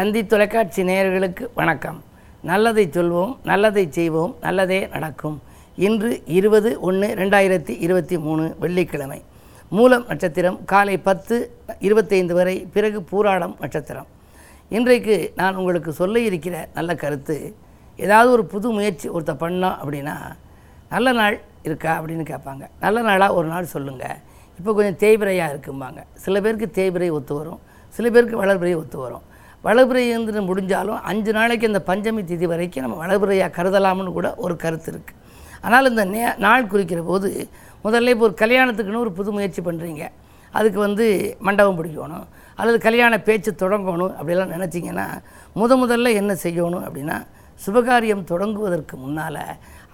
தந்தி தொலைக்காட்சி நேயர்களுக்கு வணக்கம். நல்லதை சொல்வோம் நல்லதை செய்வோம் நல்லதே நடக்கும். இன்று இருபது ஒன்று ரெண்டாயிரத்தி இருபத்தி மூணு வெள்ளிக்கிழமை. மூலம் நட்சத்திரம் காலை பத்து இருபத்தைந்து வரை பிறகு பூராடம் நட்சத்திரம். இன்றைக்கு நான் உங்களுக்கு சொல்ல இருக்கிற நல்ல கருத்து ஏதாவது ஒரு புது முயற்சி ஒருத்த பண்ணோம் அப்படின்னா நல்ல நாள் இருக்கா அப்படின்னு கேட்பாங்க. நல்ல நாளாக ஒரு நாள் சொல்லுங்கள் இப்போ கொஞ்சம் தேய்பிரையாக இருக்கும்பாங்க. சில பேருக்கு தேய்பிரை ஒத்து வரும். சில பேருக்கு வளர்பிறை ஒத்து வரும். வளபிரையந்திரம் முடிஞ்சாலும் அஞ்சு நாளைக்கு இந்த பஞ்சமி திதி வரைக்கும் நம்ம வளபிரையாக கருதலாம்னு கூட ஒரு கருத்து இருக்குது ஆனால் இந்த நே நாள் குறிக்கிற போது முதல்ல இப்போ ஒரு கல்யாணத்துக்குன்னு ஒரு புது முயற்சி பண்ணுறீங்க அதுக்கு வந்து மண்டபம் பிடிக்கணும். அல்லது கல்யாண பேச்சு தொடங்கணும் அப்படிலாம் நினச்சிங்கன்னா முத முதல்ல என்ன செய்யணும் அப்படின்னா சுபகாரியம் தொடங்குவதற்கு முன்னால்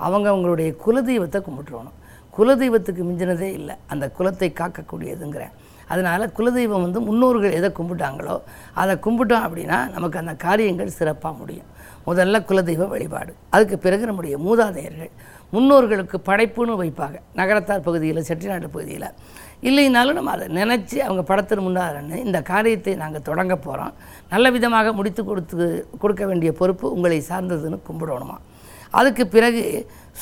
அவங்க அவங்களுடைய குலதெய்வத்தை கும்பிட்டுறணும். குலதெய்வத்துக்கு மிஞ்சினதே இல்லை. அந்த குலத்தை காக்கக்கூடியதுங்கிறேன் அதனால் குலதெய்வம் வந்து முன்னோர்கள் எதை கும்பிட்டாங்களோ அதை கும்பிட்டோம் அப்படின்னா நமக்கு அந்த காரியங்கள் சிறப்பாக முடியும். முதல்ல குலதெய்வ வழிபாடு. அதுக்கு பிறகு நம்முடைய மூதாதையர்கள். முன்னோர்களுக்கு படைப்புன்னு வைப்பாங்க. நகரத்தார் பகுதியில் செட்டிநாடு பகுதியில். இல்லைனாலும் நம்ம அதை நினச்சி அவங்க படத்தின் முன்னாரன்னு இந்த காரியத்தை நாங்கள் தொடங்க போகிறோம் நல்ல விதமாக முடித்து கொடுத்து கொடுக்க வேண்டிய பொறுப்பு உங்களை சார்ந்ததுன்னு கும்பிடணுமா? அதுக்கு பிறகு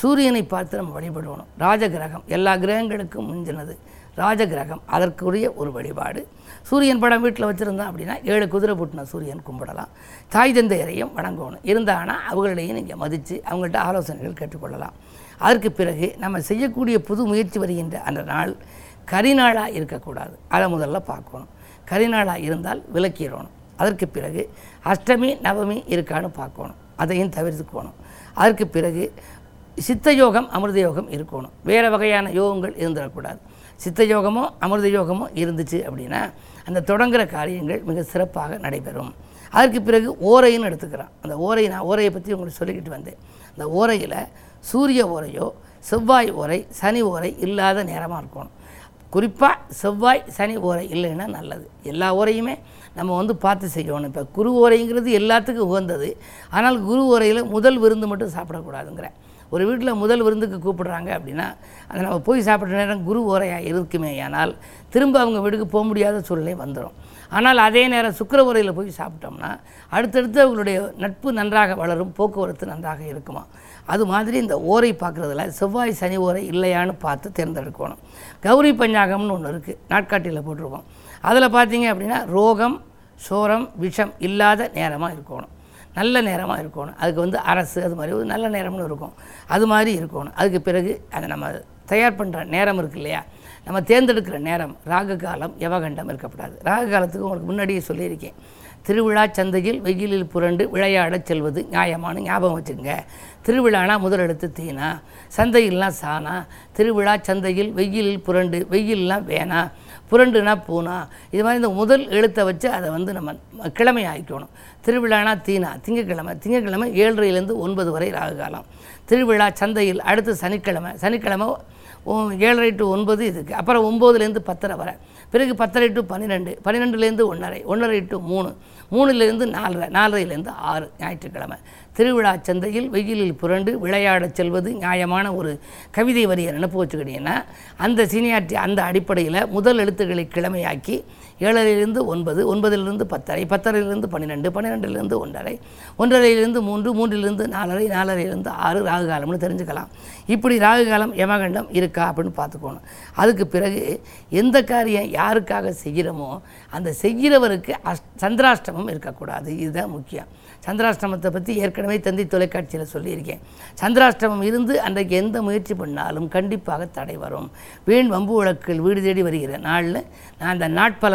சூரியனை பார்த்து நம்ம வழிபடணும் ராஜகிரகம். எல்லா கிரகங்களுக்கும் முஞ்சினது ராஜகிரகம். அதற்குரிய ஒரு வழிபாடு. சூரியன் படம் வீட்டில் வச்சுருந்தோம் அப்படின்னா ஏழு குதிரை புட்டின சூரியன் கும்பிடலாம். தாய் தந்தையரையும் வணங்கணும். இருந்தாங்கன்னா அவங்களையும் நீங்கள் மதித்து அவங்கள்ட்ட ஆலோசனைகள் கேட்டுக்கொள்ளலாம். அதற்கு பிறகு நம்ம செய்யக்கூடிய புது முயற்சி வருகின்ற அந்த நாள் கரிநாளாக இருக்கக்கூடாது. அதை முதல்ல பார்க்கணும். கரிநாளாக இருந்தால் விலக்கிடணும் அதற்கு பிறகு அஷ்டமி நவமி இருக்கான்னு பார்க்கணும். அதையும் தவிர்த்துக்கணும். அதற்கு பிறகு சித்த யோகம் அமிர்த யோகம் இருக்கணும். வேறு வகையான யோகங்கள் இருந்துடக்கூடாது. சித்த யோகமோ அமிர்த யோகமோ இருந்துச்சு அப்படின்னா அந்த தொடங்குகிற காரியங்கள் மிக சிறப்பாக நடைபெறும். அதற்கு பிறகு ஓரைன்னு எடுத்துக்கிறோம். அந்த ஓரை நான் ஓரையை பற்றி உங்களுக்கு சொல்லிக்கிட்டு வந்தேன். அந்த ஓரையில் சூரிய ஓரையோ செவ்வாய் ஓரை சனி ஓரை இல்லாத நேரமாக இருக்கணும் குறிப்பாக செவ்வாய் சனி ஓரை இல்லைன்னா நல்லது. எல்லா ஓரையுமே நம்ம வந்து பார்த்து செய்யணும். இப்போ குரு ஓரைங்கிறது எல்லாத்துக்கும் உகந்தது. ஆனால் குரு ஓரையில் முதல் விருந்து மட்டும் சாப்பிடக்கூடாதுங்கிறேன் ஒரு வீட்டில் முதல் விருந்துக்கு கூப்பிடுறாங்க அப்படின்னா அதை நம்ம போய் சாப்பிட்ற நேரம் குரு ஓரையாக இருக்குமே ஆனால் திரும்ப அவங்க வீட்டுக்கு போக முடியாத சூழ்நிலை வந்துடும் ஆனால் அதே நேரம் சுக்கர உரையில் போய் சாப்பிட்டோம்னா அடுத்தடுத்து அவங்களுடைய நட்பு நன்றாக வளரும் போக்குவரத்து நன்றாக இருக்குமா? அது மாதிரி இந்த ஓரை பார்க்குறதுல செவ்வாய் சனி ஓரை இல்லையான்னு பார்த்து தேர்ந்தெடுக்கணும். கௌரி பஞ்சாங்கம்னு ஒன்று இருக்குது நாட்காட்டியில் போட்டிருக்கோம். அதில் பார்த்தீங்க அப்படின்னா ரோகம் சோரம் விஷம் இல்லாத நேரமாக இருக்கணும். நல்ல நேரமாக இருக்கணும். அதுக்கு வந்து அரசு அது மாதிரி ஒரு நல்ல நேரம்னு இருக்கும். அது மாதிரி இருக்கணும். அதுக்கு பிறகு அதை நம்ம தயார் பண்ணுற நேரம் இருக்கு இல்லையா? நம்ம தேர்ந்தெடுக்கிற நேரம் ராகு காலம் யவகண்டம் இருக்கப்படாது ராகு காலத்துக்கு உங்களுக்கு முன்னாடியே சொல்லியிருக்கேன். திருவிழா சந்தையில் வெயிலில் புரண்டு விளையாடச் செல்வது நியாயமான ஞாபகம் வச்சுக்கோங்க. திருவிழானா முதலெடுத்து தீனா? சந்தையில்லாம் சானா திருவிழா சந்தையில் வெயிலில் புரண்டு வெயிலெலாம் வேணாம் புரண்டுனா பூனா. இது மாதிரி இந்த முதல் எழுத்தை வச்சு அதை வந்து நம்ம கிழமை ஆக்கிக்கணும் திருவிழானா தீனா திங்கக்கிழமை. திங்கக்கிழமை ஏழரையிலேருந்து ஒன்பது வரை ராகு காலம் திருவிழா சந்தையில் அடுத்து சனிக்கிழமை. சனிக்கிழமை ஏழரை டு ஒன்பது இதுக்கு. அப்புறம் ஒம்போதுலேருந்து பத்தரை வரை. பிறகு பத்தரை டு பன்னிரெண்டு பன்னிரெண்டுலேருந்து ஒன்றரை ஒன்றரை டு மூணு. மூணுலேருந்து நாலரை. நாலரைலேருந்து ஆறு ஞாயிற்றுக்கிழமை. திருவிழா சந்தையில் வெயிலில் புரண்டு விளையாடச் செல்வது நியாயமான ஒரு கவிதை வரியை நினப்பு வச்சுக்கிட்டீங்கன்னா அந்த சீனியார்டி அந்த அடிப்படையில் முதல் எழுத்துக்களை கிழமையாக்கி ஏழரையிலிருந்து ஒன்பது ஒன்பதிலிருந்து பத்தரை பத்தரையிலிருந்து பன்னிரெண்டு பன்னிரெண்டிலிருந்து ஒன்றரை ஒன்றரையிலிருந்து மூன்று மூன்றிலிருந்து நாலரை நாலரையிலிருந்து ஆறு ராகு காலம்னு தெரிஞ்சுக்கலாம். இப்படி ராகு காலம் யமகண்டம் இருக்கா அப்படின்னு பார்த்துக்கோணும். அதுக்கு பிறகு எந்த காரியம் யாருக்காக செய்கிறோமோ அந்த செய்கிறவருக்கு அஷ் சந்திராஷ்டமம் இருக்கக்கூடாது. இதுதான் முக்கியம். சந்திராஷ்டமத்தை பற்றி ஏற்கனவே தந்தி தொலைக்காட்சியில் சொல்லியிருக்கேன். சந்திராஷ்டமம் இருந்து அன்றைக்கு எந்த முயற்சி பண்ணாலும் கண்டிப்பாக தடை வரும். வீண் வம்பு வழக்கில் வீடு தேடி வருகிற நாளில் நான் அந்த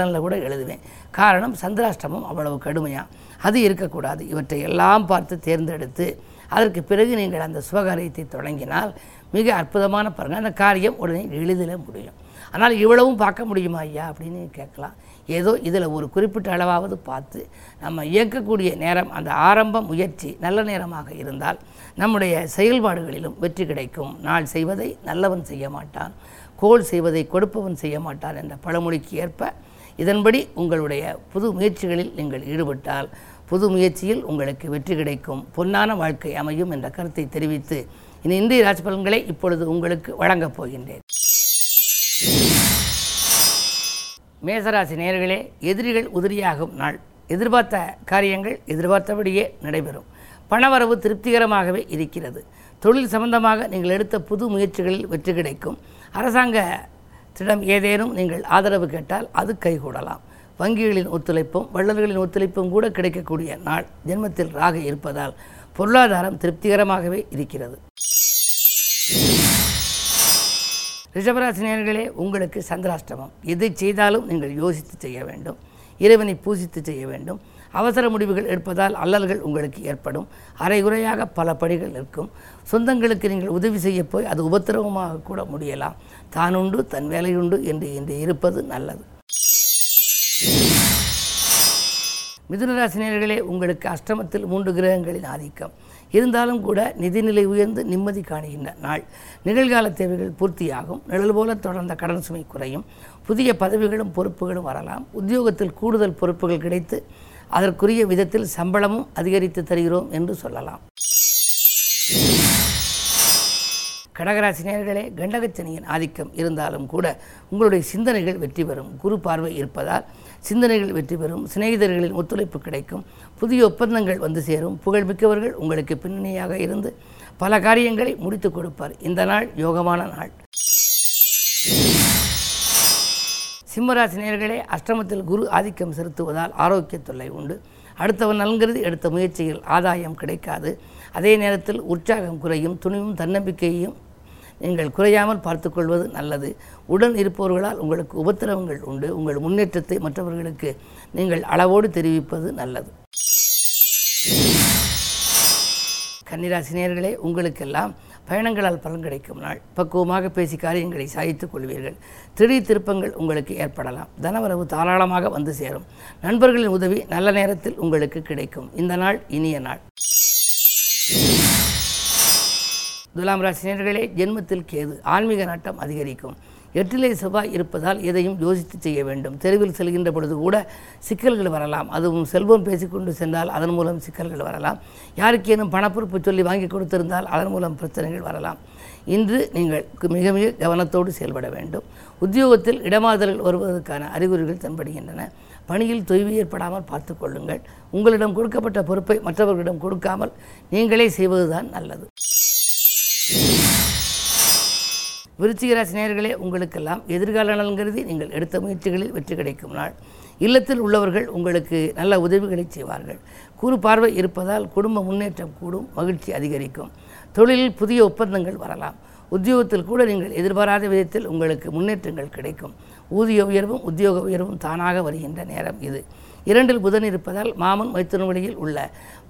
நாட்பலனில் கூட எழுதுவேன். காரணம் சந்திராஷ்டமம் அவ்வளவு கடுமையாக அது இருக்கக்கூடாது. இவற்றை எல்லாம் பார்த்து தேர்ந்தெடுத்து அதற்கு பிறகு நீங்கள் அந்த சுபகாரியத்தை தொடங்கினால் மிக அற்புதமான பாருங்க அந்த காரியம் உடனே எளிதில் முடியும். ஆனால் இவ்வளவும் பார்க்க முடியுமா ஐயா அப்படின்னு கேட்கலாம். ஏதோ இதில் ஒரு குறிப்பிட்ட அளவாவது பார்த்து நம்ம இயக்கக்கூடிய நேரம் அந்த ஆரம்ப முயற்சி நல்ல நேரமாக இருந்தால் நம்முடைய செயல்பாடுகளிலும் வெற்றி கிடைக்கும். நாள் செய்வதை நல்லவன் செய்ய மாட்டான். கோல் செய்வதை கொடுப்பவன் செய்ய மாட்டான் என்ற பழமொழிக்கு ஏற்ப இதன்படி உங்களுடைய புது முயற்சிகளில் நீங்கள் ஈடுபட்டால் புது முயற்சியில் உங்களுக்கு வெற்றி கிடைக்கும். பொன்னான வாழ்க்கை அமையும் என்ற கருத்தை தெரிவித்து இனி இந்திய ராசி பலன்களை இப்பொழுது உங்களுக்கு வழங்கப் போகின்றேன். மேசராசி நேர்களே எதிரிகள் உதிரியாகும் நாள். எதிர்பார்த்த காரியங்கள் எதிர்பார்த்தபடியே நடைபெறும். பணவரவு திருப்திகரமாகவே இருக்கிறது. தொழில் சம்பந்தமாக நீங்கள் எடுத்த புது முயற்சிகளில் வெற்றி கிடைக்கும். அரசாங்க அரசாங்கத்திடம் ஏதேனும் நீங்கள் ஆதரவு கேட்டால் அது கைகூடலாம். வங்கிகளின் ஒத்துழைப்பும் வள்ளல்களின் ஒத்துழைப்பும் கூட கிடைக்கக்கூடிய நாள் ஜென்மத்தில் ராக இருப்பதால் பொருளாதாரம் திருப்திகரமாகவே இருக்கிறது. ரிஷபராசினியர்களே உங்களுக்கு சந்திராஷ்டமம். எதை செய்தாலும் நீங்கள் யோசித்து செய்ய வேண்டும். இறைவனை பூசித்து செய்ய வேண்டும். அவசர முடிவுகள் எடுப்பதால் அல்லல்கள் உங்களுக்கு ஏற்படும். அரைகுறையாக பல படிகள் இருக்கும். சொந்தங்களுக்கு நீங்கள் உதவி செய்ய போய் அது உபத்திரவமாக கூட முடியலாம். தானுண்டு தன் வேலையுண்டு என்று இன்று இருப்பது நல்லது. மிதுனராசினியர்களே உங்களுக்கு அஷ்டமத்தில் மூன்று கிரகங்களின் ஆதிக்கம். இருந்தாலும் கூட நிதிநிலை உயர்ந்து நிம்மதி காணுகின்ற நாள். நிகழ்கால தேவைகள் பூர்த்தியாகும். நிழல் போல தொடர்ந்த கடன் சுமை குறையும். புதிய பதவிகளும் பொறுப்புகளும் வரலாம். உத்தியோகத்தில் கூடுதல் பொறுப்புகள் கிடைத்து அதற்குரிய விதத்தில் சம்பளமும் அதிகரித்து தருகிறோம் என்று சொல்லலாம். கடகராசினியர்களே கண்டகச்சனியின் ஆதிக்கம் இருந்தாலும் கூட உங்களுடைய சிந்தனைகள் வெற்றி பெறும். குரு பார்வை இருப்பதால் சிந்தனைகள் வெற்றி பெறும். சிநேகிதர்களின் ஒத்துழைப்பு கிடைக்கும். புதிய ஒப்பந்தங்கள் வந்து சேரும். புகழ்மிக்கவர்கள் உங்களுக்கு பின்னணியாக இருந்து பல காரியங்களை முடித்து கொடுப்பார். இந்த நாள் யோகமான நாள். சிம்மராசினியர்களே அஷ்டமத்தில் குரு ஆதிக்கம் செலுத்துவதால் ஆரோக்கிய தொல்லை உண்டு. அடுத்தவன் நல்கிறது எடுத்த முயற்சியில் ஆதாயம் கிடைக்காது. அதே நேரத்தில் உற்சாகம் குறையும் துணிவும் தன்னம்பிக்கையும் நீங்கள் குறையாமல் பார்த்துக்கொள்வது நல்லது. உடன் இருப்பவர்களால் உங்களுக்கு உபத்திரவங்கள் உண்டு. உங்கள் முன்னேற்றத்தை மற்றவர்களுக்கு நீங்கள் அளவோடு தெரிவிப்பது நல்லது. கன்னிராசினியர்களே உங்களுக்கெல்லாம் பயணங்களால் பலன் கிடைக்கும் நாள். பக்குவமாக பேசி காரியங்களை சாய்த்துக் கொள்வீர்கள். திடீர் திருப்பங்கள் உங்களுக்கு ஏற்படலாம். தனவரவு தாராளமாக வந்து சேரும். நண்பர்களின் உதவி நல்ல நேரத்தில் உங்களுக்கு கிடைக்கும். இந்த நாள் இனிய நாள். துலாம் ராசினியர்களே ஜென்மத்தில் கேது ஆன்மீக நாட்டம் அதிகரிக்கும். எட்டிலே செவ்வாய் இருப்பதால் எதையும் யோசித்து செய்ய வேண்டும். தெருவில் செல்கின்ற பொழுது கூட சிக்கல்கள் வரலாம். அதுவும் செல்வம் பேசிக்கொண்டு சென்றால் அதன் மூலம் சிக்கல்கள் வரலாம். யாருக்கேனும் பணப்பொறுப்பு சொல்லி வாங்கி கொடுத்திருந்தால் அதன் மூலம் பிரச்சனைகள் வரலாம். இன்று நீங்கள் மிக மிக கவனத்தோடு செயல்பட வேண்டும். உத்தியோகத்தில் இடமாதல்கள் வருவதற்கான அறிகுறிகள் தென்படுகின்றன. பணியில் தொய்வு ஏற்படாமல் பார்த்து கொள்ளுங்கள். உங்களிடம் கொடுக்கப்பட்ட பொறுப்பை மற்றவர்களிடம் கொடுக்காமல் நீங்களே செய்வதுதான் நல்லது. விருச்சிக ராசி நேயர்களே உங்களுக்கெல்லாம் எதிர்கால நலன்கருதி நீங்கள் எடுத்த முயற்சிகளில் வெற்றி கிடைக்கும் நாள். இல்லத்தில் உள்ளவர்கள் உங்களுக்கு நல்ல உதவிகளை செய்வார்கள். கூறு பார்வை இருப்பதால் குடும்ப முன்னேற்றம் கூடும் மகிழ்ச்சி அதிகரிக்கும். தொழிலில் புதிய ஒப்பந்தங்கள் வரலாம். உத்தியோகத்தில் கூட நீங்கள் எதிர்பாராத விதத்தில் உங்களுக்கு முன்னேற்றங்கள் கிடைக்கும். ஊதிய உயர்வும் உத்தியோக உயர்வும் தானாக வருகின்ற நேரம் இது. இரண்டில் புதன் இருப்பதால் மாமன் மைத்துனவழியில் உள்ள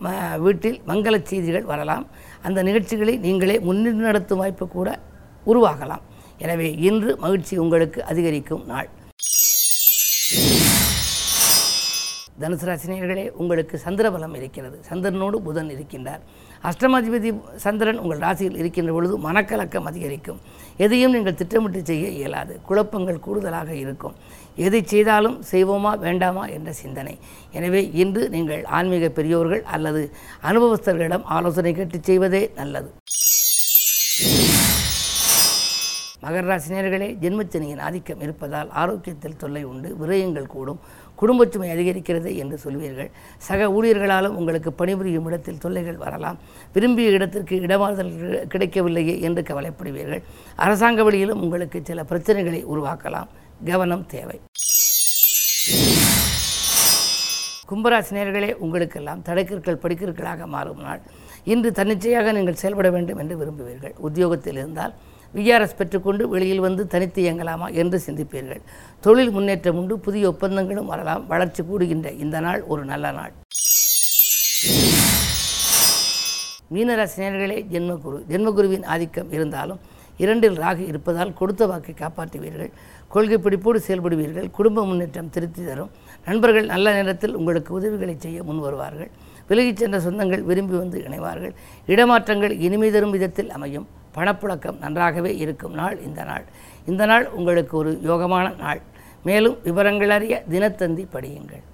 ம வீட்டில் மங்கள செய்திகள் வரலாம். அந்த நிகழ்ச்சிகளை நீங்களே முன்னின்று நடத்தும் வாய்ப்பு கூட உருவாகலாம். எனவே இன்று மகிழ்ச்சி உங்களுக்கு அதிகரிக்கும் நாள். தனுசு ராசினியர்களே உங்களுக்கு சந்திரபலம் இருக்கிறது. சந்திரனோடு புதன் இருக்கின்றார். அஷ்டமாதிபதி சந்திரன் உங்கள் ராசியில் இருக்கின்ற பொழுது மனக்கலக்கம் அதிகரிக்கும். எதையும் நீங்கள் திட்டமிட்டு செய்ய இயலாது. குழப்பங்கள் கூடுதலாக இருக்கும். எதை செய்தாலும் செய்வோமா வேண்டாமா என்ற சிந்தனை. எனவே இன்று நீங்கள் ஆன்மீக பெரியோர்கள் அல்லது அனுபவஸ்தர்களிடம் ஆலோசனை கேட்டு செய்வதே நல்லது. மகராசினியர்களே ஜென்மச்சனியின் ஆதிக்கம் இருப்பதால் ஆரோக்கியத்தில் தொல்லை உண்டு விரயங்கள் கூடும் குடும்பச்சுமை அதிகரிக்கிறது என்று சொல்வீர்கள். சக ஊழியர்களாலும் உங்களுக்கு பணிபுரியும் இடத்தில் தொல்லைகள் வரலாம். விரும்பிய இடத்திற்கு இடமாறுதல் கிடைக்கவில்லையே என்று கவலைப்படுவீர்கள். அரசாங்க வழியிலும் உங்களுக்கு சில பிரச்சனைகளை உருவாக்கலாம். கவனம் தேவை. கும்பராசினியர்களே உங்களுக்கெல்லாம் தடைக்கற்கள் படிக்கற்களாக மாறும் நாள். இன்று தன்னிச்சையாக நீங்கள் செயல்பட வேண்டும் என்று விரும்புவீர்கள். உத்தியோகத்தில் இருந்தால் விஆர்எஸ் பெற்றுக்கொண்டு வெளியில் வந்து தனித்து இயங்கலாமா என்று சிந்திப்பீர்கள். தொழில் முன்னேற்றம் உண்டு புதிய ஒப்பந்தங்களும் வரலாம் வளர்ச்சி கூடுகின்ற இந்த நாள் ஒரு நல்ல நாள். மீனராசினியர்களே ஜென்மகுரு. ஜென்மகுருவின் ஆதிக்கம் இருந்தாலும் இரண்டில் ராகு இருப்பதால் கொடுத்த வாக்கை காப்பாற்றுவீர்கள். கொள்கை பிடிப்போடு செயல்படுவீர்கள். குடும்ப முன்னேற்றம் திருத்தி தரும். நண்பர்கள் நல்ல நேரத்தில் உங்களுக்கு உதவிகளை செய்ய முன் வருவார்கள். விலகிச் சென்ற சொந்தங்கள் விரும்பி வந்து இணைவார்கள். இடமாற்றங்கள் இனிமை தரும் விதத்தில் அமையும். பணப்புழக்கம் நன்றாகவே இருக்கும் நாள் இந்த நாள். இந்த நாள் உங்களுக்கு ஒரு யோகமான நாள். மேலும் விவரங்கள் அறிய தினத்தந்தி படியுங்கள்.